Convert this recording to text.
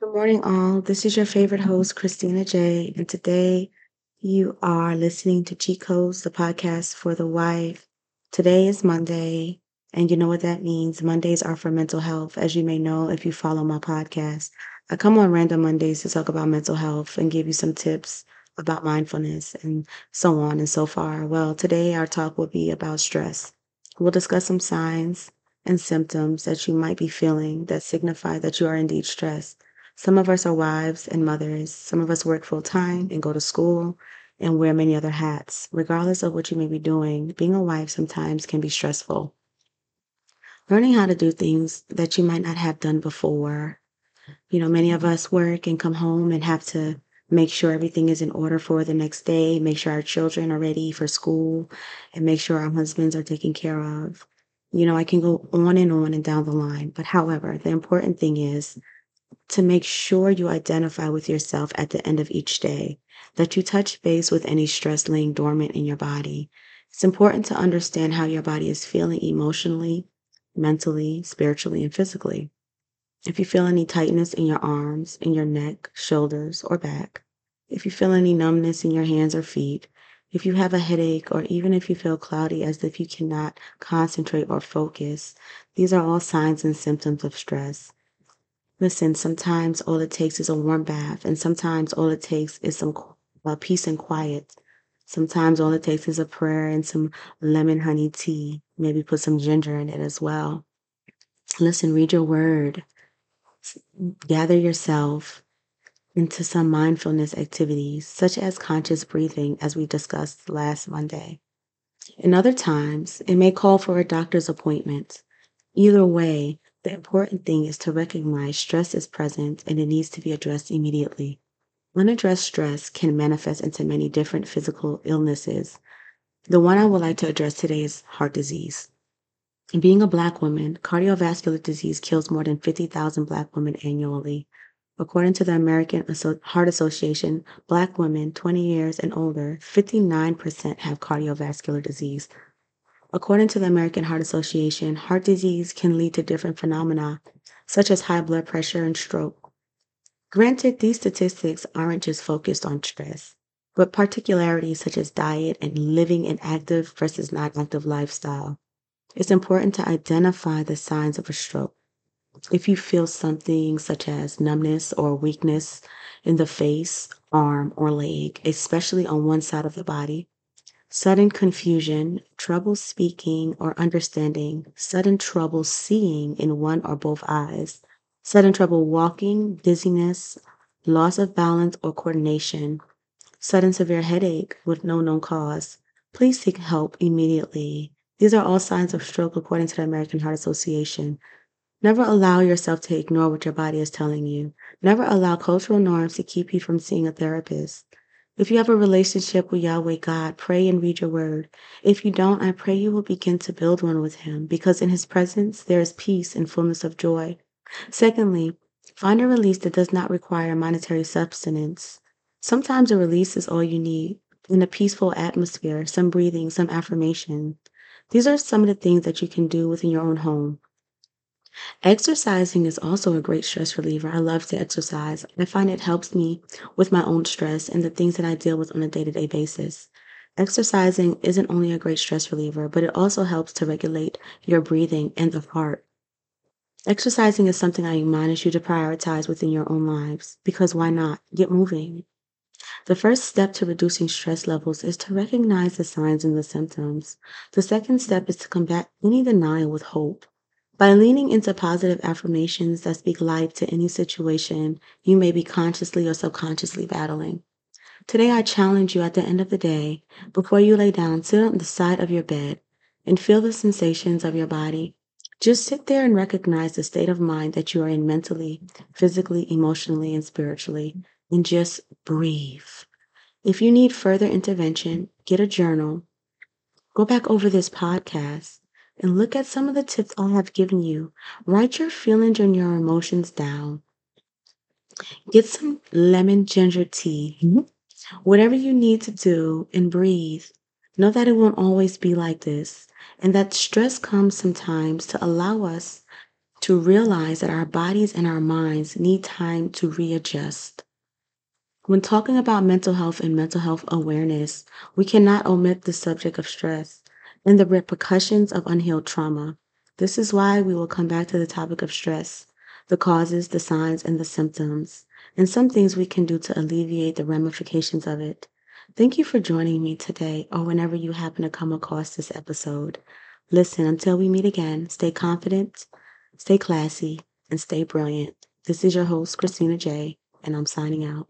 Good morning, all. This is your favorite host, Christina J. And today you are listening to Cheat Codes, the podcast for the wife. Today is Monday, and you know what that means. Mondays are for mental health, as you may know if you follow my podcast. I come on random Mondays to talk about mental health and give you some tips about mindfulness and so on and so far. Well, today our talk will be about stress. We'll discuss some signs and symptoms that you might be feeling that signify that you are indeed stressed. Some of us are wives and mothers. Some of us work full time and go to school and wear many other hats. Regardless of what you may be doing, being a wife sometimes can be stressful. Learning how to do things that you might not have done before. You know, many of us work and come home and have to make sure everything is in order for the next day, make sure our children are ready for school, and make sure our husbands are taken care of. You know, I can go on and on and down the line. But however, the important thing is to make sure you identify with yourself at the end of each day, that you touch base with any stress laying dormant in your body. It's important to understand how your body is feeling emotionally, mentally, spiritually, and physically. If you feel any tightness in your arms, in your neck, shoulders, or back, if you feel any numbness in your hands or feet, if you have a headache, or even if you feel cloudy as if you cannot concentrate or focus, these are all signs and symptoms of stress. Listen, sometimes all it takes is a warm bath, and sometimes all it takes is some uh, peace and quiet. Sometimes all it takes is a prayer and some lemon honey tea. Maybe put some ginger in it as well. Listen, read your word. Gather yourself into some mindfulness activities, such as conscious breathing, as we discussed last Monday. In other times, it may call for a doctor's appointment. Either way, the important thing is to recognize stress is present and it needs to be addressed immediately. Unaddressed stress can manifest into many different physical illnesses. The one I would like to address today is heart disease. Being a Black woman, cardiovascular disease kills more than 50,000 Black women annually. According to the American Heart Association, Black women 20 years and older, 59% have cardiovascular disease, According to the American Heart Association, heart disease can lead to different phenomena, such as high blood pressure and stroke. Granted, these statistics aren't just focused on stress, but particularities such as diet and living an active versus non active lifestyle. It's important to identify the signs of a stroke. If you feel something such as numbness or weakness in the face, arm, or leg, especially on one side of the body, sudden confusion, trouble speaking or understanding, sudden trouble seeing in one or both eyes, sudden trouble walking, dizziness, loss of balance or coordination, sudden severe headache with no known cause. Please seek help immediately. These are all signs of stroke according to the American Heart Association. Never allow yourself to ignore what your body is telling you. Never allow cultural norms to keep you from seeing a therapist. If you have a relationship with Yahweh God, pray and read your word. If you don't, I pray you will begin to build one with Him because in His presence there is peace and fullness of joy. Secondly, find a release that does not require monetary substance. Sometimes a release is all you need in a peaceful atmosphere, some breathing, some affirmation. These are some of the things that you can do within your own home. Exercising is also a great stress reliever. I love to exercise. I find it helps me with my own stress and the things that I deal with on a day to day basis. Exercising isn't only a great stress reliever, but it also helps to regulate your breathing and the heart. Exercising is something I admonish you to prioritize within your own lives because why not? Get moving. The first step to reducing stress levels is to recognize the signs and the symptoms. The second step is to combat any denial with hope. By leaning into positive affirmations that speak life to any situation you may be consciously or subconsciously battling. Today, I challenge you at the end of the day, before you lay down, sit on the side of your bed and feel the sensations of your body. Just sit there and recognize the state of mind that you are in mentally, physically, emotionally, and spiritually, and just breathe. If you need further intervention, get a journal, go back over this podcast, and look at some of the tips I have given you. Write your feelings and your emotions down. Get some lemon ginger tea. Mm-hmm. Whatever you need to do and breathe. Know that it won't always be like this and that stress comes sometimes to allow us to realize that our bodies and our minds need time to readjust. When talking about mental health and mental health awareness, we cannot omit the subject of stress and the repercussions of unhealed trauma. This is why we will come back to the topic of stress, the causes, the signs, and the symptoms, and some things we can do to alleviate the ramifications of it. Thank you for joining me today or whenever you happen to come across this episode. Listen, until we meet again, stay confident, stay classy, and stay brilliant. This is your host, Christina J., and I'm signing out.